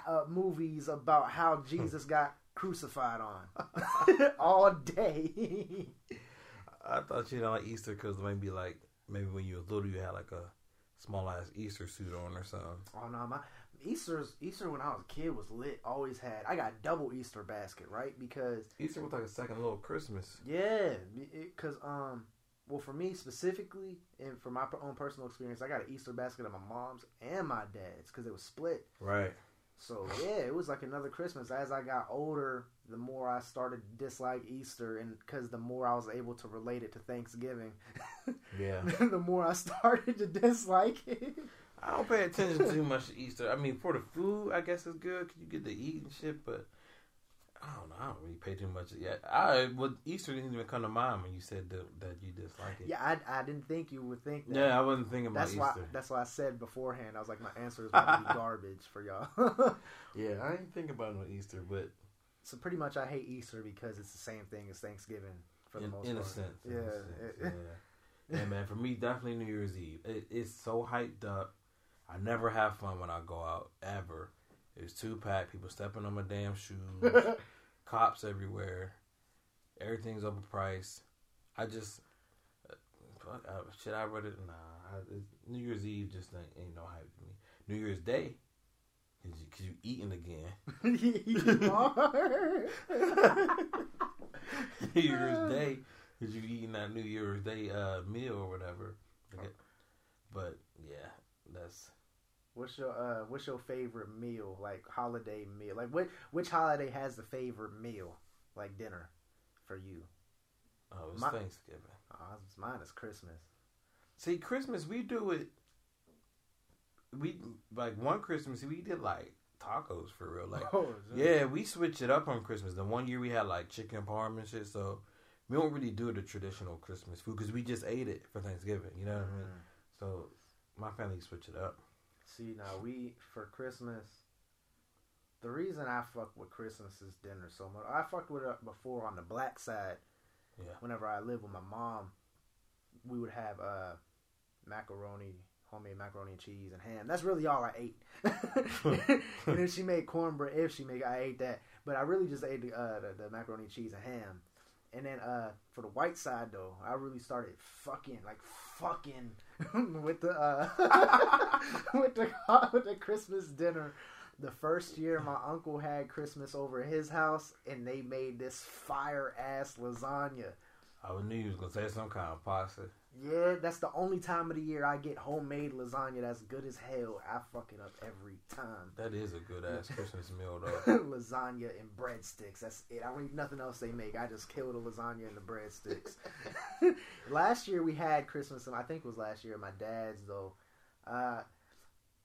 uh, movies about how Jesus got crucified on all day. I thought you didn't like Easter because maybe like maybe when you were little you had like a small ass Easter suit on or something. oh no, my Easter's Easter when I was a kid was lit. Always had. I got double Easter basket right because Easter was like a second little Christmas. Yeah, because um, well, for me specifically, and for my own personal experience, I got an Easter basket at my mom's and my dad's because it was split. Right. So yeah, it was like another Christmas. As I got older, the more I started to dislike Easter, and because the more I was able to relate it to Thanksgiving, Yeah. the more I started to dislike it. I don't pay attention too much to Easter. I mean, for the food, I guess it's good 'cause you get to eat and shit. But I don't know. I don't really pay too much yet. I well, Easter didn't even come to mind when you said that, that you dislike it. Yeah, I, I didn't think you would think that. Yeah, I wasn't thinking about That's why. Easter. That's why I said beforehand. I was like, my answer is about to be garbage for y'all. Yeah, I ain't thinking about no Easter, but So pretty much, I hate Easter because it's the same thing as Thanksgiving for the in, most in a part. sense. in Yeah, a sense, yeah. yeah, man. For me, definitely New Year's Eve. It, it's so hyped up. I never have fun when I go out ever. It's too packed. People stepping on my damn shoes. Cops everywhere. Everything's overpriced. I just uh, fuck. Uh, should I read it? Nah. I, New Year's Eve just ain't, ain't no hype to me. New Year's Day, cause you, cause you eating again. You are. New Year's Day, cause you eating that New Year's Day uh, meal or whatever. Okay. But yeah, that's What's your uh What's your favorite meal? Like holiday meal? Like what? Which holiday has the favorite meal? Like dinner for you? oh, it's My- Thanksgiving. Oh, mine is Christmas. See, Christmas we do it. We like one Christmas we did like tacos for real. Like, Oh, yeah, we switch it up on Christmas. The one year we had like chicken parm and shit. So we don't really do the traditional Christmas food because we just ate it for Thanksgiving. You know what I mean? Mhm. So my family switch it up. See now we for Christmas. The reason I fuck with Christmas is dinner so much, I fucked with it before on the black side. Yeah. Whenever I lived with my mom, we would have uh, macaroni, homemade macaroni and cheese and ham. That's really all I ate. and then she made cornbread. If she made, I ate that. But I really just ate the, uh, the, the macaroni and cheese and ham. And then uh, for the white side though, I really started fucking like fucking with the uh, with the with the Christmas dinner. The first year my uncle had Christmas over his house, and they made this fire ass lasagna. I knew you was gonna say some kind of pasta. Yeah, that's the only time of the year I get homemade lasagna that's good as hell. I fuck it up every time. That is a good ass Christmas meal though. lasagna and breadsticks. That's it. I don't need nothing else they make. I just kill the lasagna and the breadsticks. last year we had Christmas, and I think it was last year at my dad's though. Uh,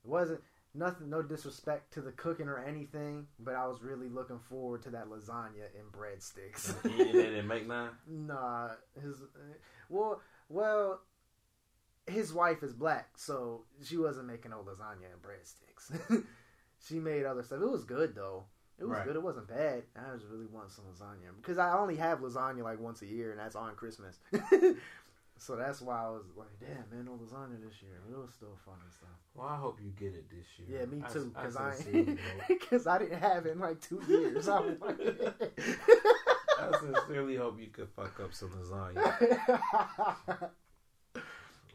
it wasn't nothing. No disrespect to the cooking or anything, but I was really looking forward to that lasagna and breadsticks. and they didn't make none. Nah, his well, well, his wife is black, so she wasn't making no lasagna and breadsticks. she made other stuff. It was good though. It was Right. good. It wasn't bad. I just really want some lasagna because I only have lasagna like once a year, and that's on Christmas. so that's why I was like, "Damn, man, no lasagna this year." But it was still fun and stuff. Well, I hope you get it this year. Yeah, me too. I, Because I, sincerely hope- because I didn't have it in like two years. I wanted it. I sincerely hope you could fuck up some lasagna.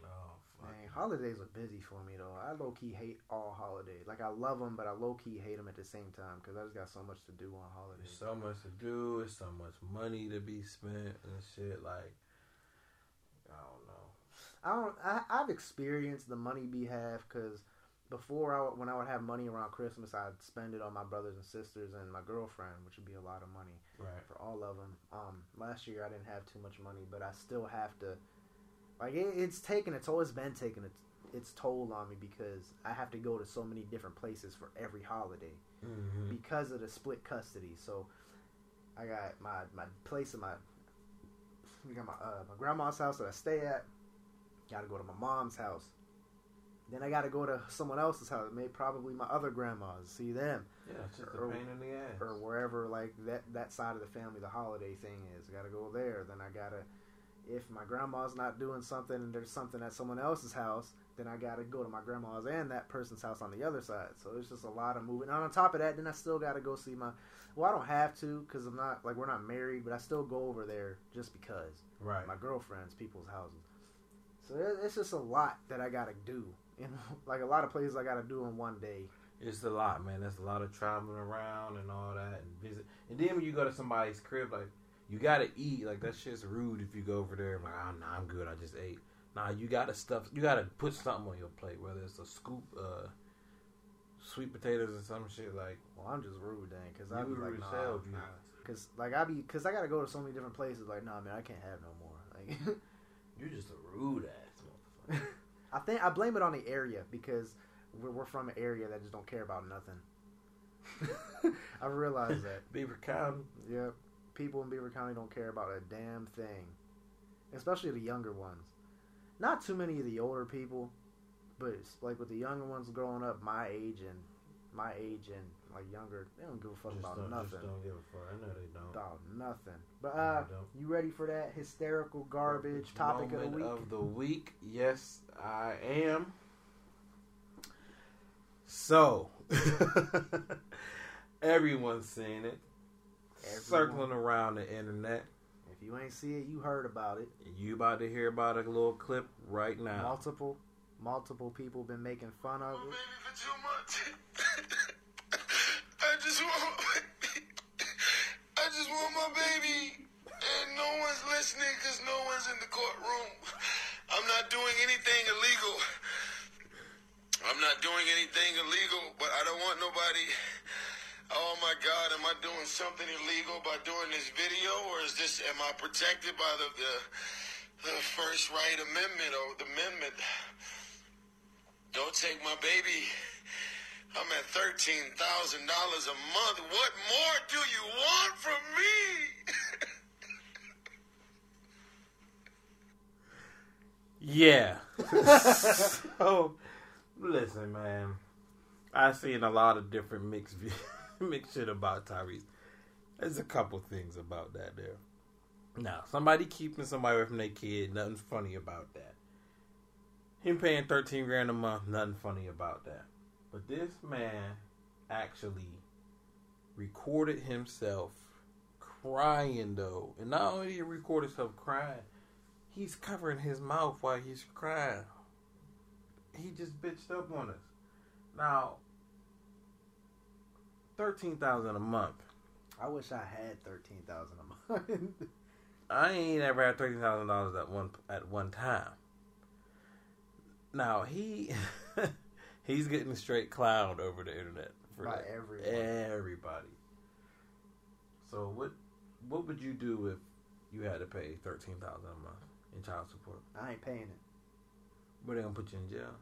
Oh. Man, holidays are busy for me though. I low key hate all holidays. Like I love them, but I low key hate them at the same time because I just got so much to do on There's holidays. so much to do. It's so much money to be spent and shit. Like, I don't know. I don't. I, I've experienced the money be have because before I when I would have money around Christmas, I'd spend it on my brothers and sisters and my girlfriend, which would be a lot of money Right. for all of them. Um, last year I didn't have too much money, but I still have to. Like it, it's taken. It's always been taking its its toll on me because I have to go to so many different places for every holiday. Mm-hmm. because of the split custody. So I got my my place in my we got my uh, my grandma's house that I stay at. Got to go to my mom's house. Then I got to go to someone else's house. Maybe probably my other grandma's. See them Yeah, it's just a pain in the ass. or wherever like that that side of the family the holiday thing is. I got to go there. Then I gotta if my grandma's not doing something and there's something at someone else's house, then I gotta go to my grandma's and that person's house on the other side. So it's just a lot of moving. And on top of that, then I still gotta go see my. Well, I don't have to because I'm not like we're not married, but I still go over there just because right. my girlfriend's people's houses. So it- it's just a lot that I gotta do. You know, like a lot of places I gotta do in one day. It's a lot, man. There's a lot of traveling around and all that and visit. And then when you go to somebody's crib, like you gotta eat. Like that shit's rude if you go over there. Like, oh, nah, I'm good. I just ate. Nah, you gotta stuff. You gotta put something on your plate, whether it's a scoop, uh, sweet potatoes or some shit. Like Well, I'm just rude then because I be like, nah, you- nah. Cause like I be, cause I gotta go to so many different places. Like, nah, man, I can't have no more. Like, You're just a rude ass motherfucker. I think I blame it on the area because we're, we're from an area that just don't care about nothing. I realize that. Beaver County. Yep, people in Beaver County don't care about a damn thing, especially the younger ones. Not too many of the older people, but it's like with the younger ones growing up my age and my age and like younger, they don't give a fuck Just about don't, nothing. just don't give a fuck. I know they don't. About nothing. But uh, they you ready for that hysterical garbage topic of the week? Of the week, yes, I am. So, everyone's seeing it, Everyone. circling around the internet. If you ain't see it, you heard about it. You about to hear about a little clip right now. Multiple, multiple people been making fun of my it. baby for two months. I just want my baby. I just want my baby. And no one's listening because no one's in the courtroom. I'm not doing anything illegal. I'm not doing anything illegal, but I don't want nobody. Oh my God, am I doing something illegal by doing this video, or is this? Am I protected by the? the the first right amendment or the amendment. Don't take my baby. I'm at thirteen thousand dollars a month. What more do you want from me? Yeah. so, oh, listen, man. I've seen a lot of different mixed view, mixed shit about Tyrese. There's a couple things about that there. Now, somebody keeping somebody away from their kid, nothing funny about that. Him paying 13 grand a month, nothing funny about that. But this man actually recorded himself crying, though. And not only did he record himself crying, he's covering his mouth while he's crying. He just bitched up on us. Now, thirteen thousand a month. I wish I had thirteen thousand a month. I ain't ever had thirteen thousand dollars at one at one time. Now he he's getting straight clowned over the internet for By everyone. Everybody. So what what would you do if you had to pay thirteen thousand a month in child support? I ain't paying it. But they gonna put you in jail?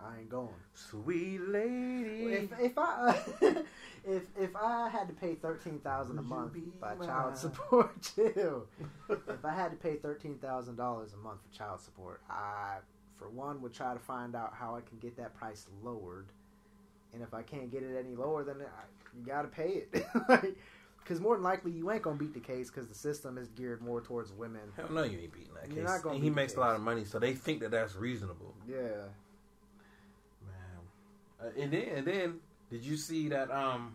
I ain't going. Sweet lady. If if I if if I had to pay thirteen thousand a month by mine? child support, chill. if I had to pay thirteen thousand dollars a month for child support, I for one would try to find out how I can get that price lowered, and if I can't get it any lower, then I, you got to pay it. Because more than likely you ain't gonna beat the case because the system is geared more towards women. Hell no, you ain't beating that You're case. and he makes a lot of money, so they think that that's reasonable. Yeah, Man. Uh, and then, and then, did you see that um,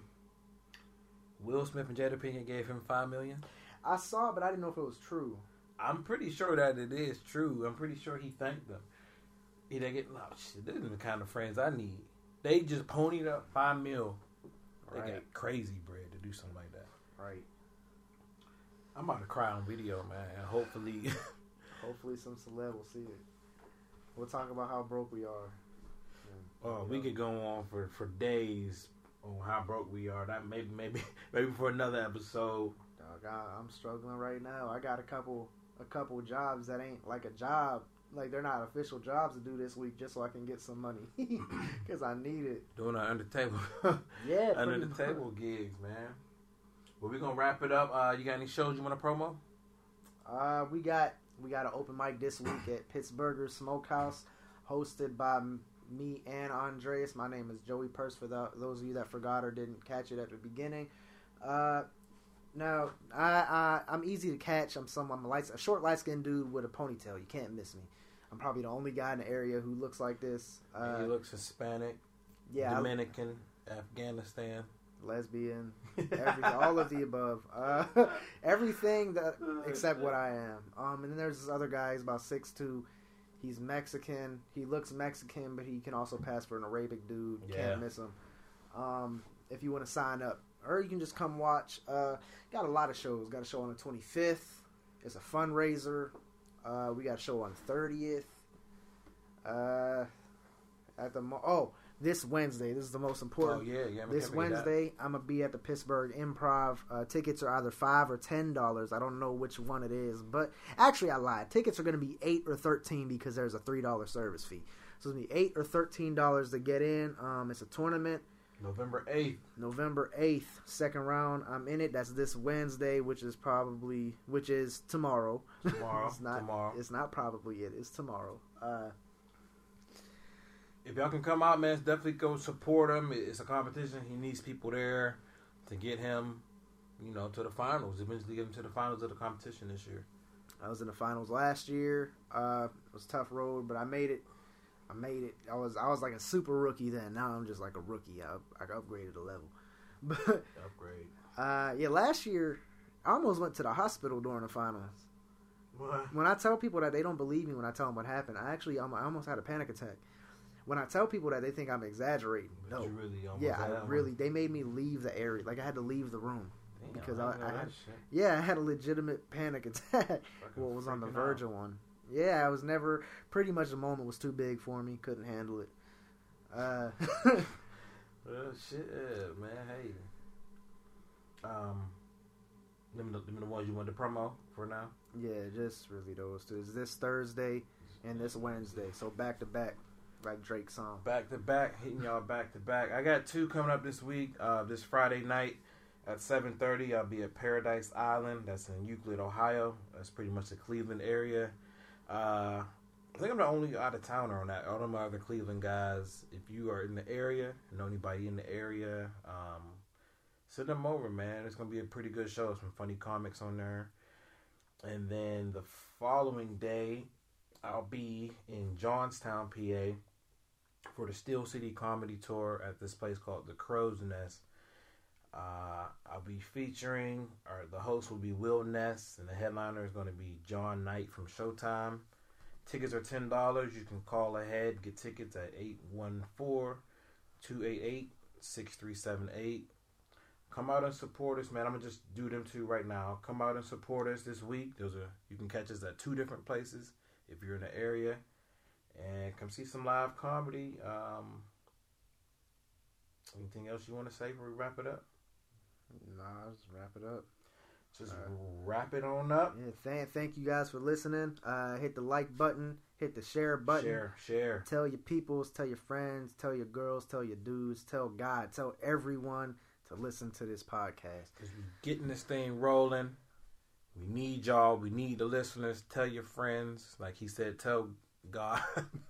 Will Smith and Jada Pinkett gave him five million? I saw, it, but I didn't know if it was true. I'm pretty sure that it is true. I'm pretty sure he thanked them. He they get no shit. This is the kind of friends I need. They just ponied up five mil. They Right, got crazy bread to do something like that. right. I'm about to cry on video, man. And hopefully, Hopefully, some celeb will see it. We'll talk about how broke we are. oh, we could go on for for days on how broke we are. That maybe maybe maybe for another episode. Dog, I, I'm struggling right now. I got a couple a couple jobs that ain't like a job. Like they're not official jobs to do this week, just so I can get some money because I need it. Doing our under table, Yeah, under the much. table gigs, man. Well, we're gonna wrap it up. Uh, you got any shows you want to promo? Uh, we got we got an open mic this week at Pittsburgher Smokehouse, hosted by me and Andreas. My name is Joey Purse. For the, those of you that forgot or didn't catch it at the beginning, uh, now I, I I'm easy to catch. I'm some I'm a, light, a short light skinned dude with a ponytail. You can't miss me. I'm probably the only guy in the area who looks like this. Uh, he looks Hispanic, yeah, I- Dominican, Afghanistan. lesbian, every, all of the above. Uh, everything that except what I am. Um, and then there's this other guy. He's about six two. He's Mexican. He looks Mexican, but he can also pass for an Arabic dude. Yeah. Can't miss him. Um, if you want to sign up, or you can just come watch. Uh, got a lot of shows. Got a show on the 25th. It's a fundraiser. Uh, we got a show on 30th. Uh, at the mo- oh this Wednesday. This is the most important Oh yeah, yeah. this Wednesday, I'm gonna be at the Pittsburgh Improv. Uh, tickets are either five or ten dollars. I don't know which one it is, but actually, I lied. Tickets are gonna be eight or thirteen because there's a three dollar service fee. So it's gonna be eight or thirteen dollars to get in. Um, it's a tournament. November eighth. November eighth, second round. I'm in it. That's this Wednesday, which is probably which is tomorrow. Tomorrow, it's not. tomorrow. It's not probably it. It's tomorrow. Uh, If y'all can come out, man, definitely go support him. It's a competition. He needs people there to get him, you know, to the finals. Eventually, get him to the finals of the competition this year. I was in the finals last year. Uh, it was a tough road, but I made it. I made it. I was I was like a super rookie then. Now I'm just like a rookie. I I upgraded a level. But Upgrade. uh, yeah, last year I almost went to the hospital during the finals. What? When I tell people that they don't believe me when I tell them what happened, I actually I almost had a panic attack. When I tell people that they think I'm exaggerating. But No. really almost Yeah, I one. really. They made me leave the area. Like I had to leave the room. Damn, because I, I- I had-. Yeah, I had a legitimate panic attack. Fucking what was on the verge out. of one. Yeah, I was never pretty much the moment was too big for me. Couldn't handle it. Uh, Well, shit, yeah, man. Hey, um, Them the, them the ones you want to promo for now. Yeah, just really those two. It's this Thursday and this Wednesday, so back to back, like Drake's song. Back to back, hitting y'all back to back. I got two coming up this week. Uh, this Friday night at seven thirty, I'll be at Paradise Island. That's in Euclid, Ohio. That's pretty much the Cleveland area. Uh, I think I'm the only out of towner on that. All of my other Cleveland guys, if you are in the area, know anybody in the area, um, send them over, man. It's gonna be a pretty good show. Some funny comics on there. And then the following day, I'll be in Johnstown, PA, for the Steel City Comedy Tour at this place called the Crow's Nest. Uh, I'll be featuring, or the host will be Will Ness, and the headliner is going to be John Knight from Showtime. Tickets are ten dollars. You can call ahead, get tickets at 814-288-6378. Come out and support us, man. I'm gonna just do them two right now. Come out and support us this week. Those are you can catch us at two different places if you're in the area, and come see some live comedy. Um, anything else you want to say before we wrap it up? Nah, just wrap it up. Just All right. wrap it on up. Yeah, thank thank you guys for listening. Uh, hit the like button, hit the share button. Share, share. Tell your peoples, tell your friends, tell your girls, tell your dudes, tell God, tell everyone to listen to this podcast. Cause we getting this thing rolling. We need y'all. We need the listeners. Tell your friends. Like he said, tell God.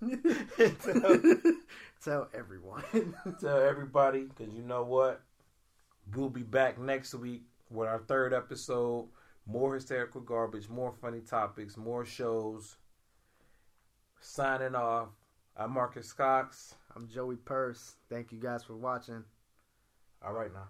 tell, tell everyone. tell everybody. Cause you know what? We'll be back next week with our third episode. More hysterical garbage. More funny topics. More shows. Signing off. I'm Marcus Cox. I'm Joey Purse. Thank you guys for watching. All right now.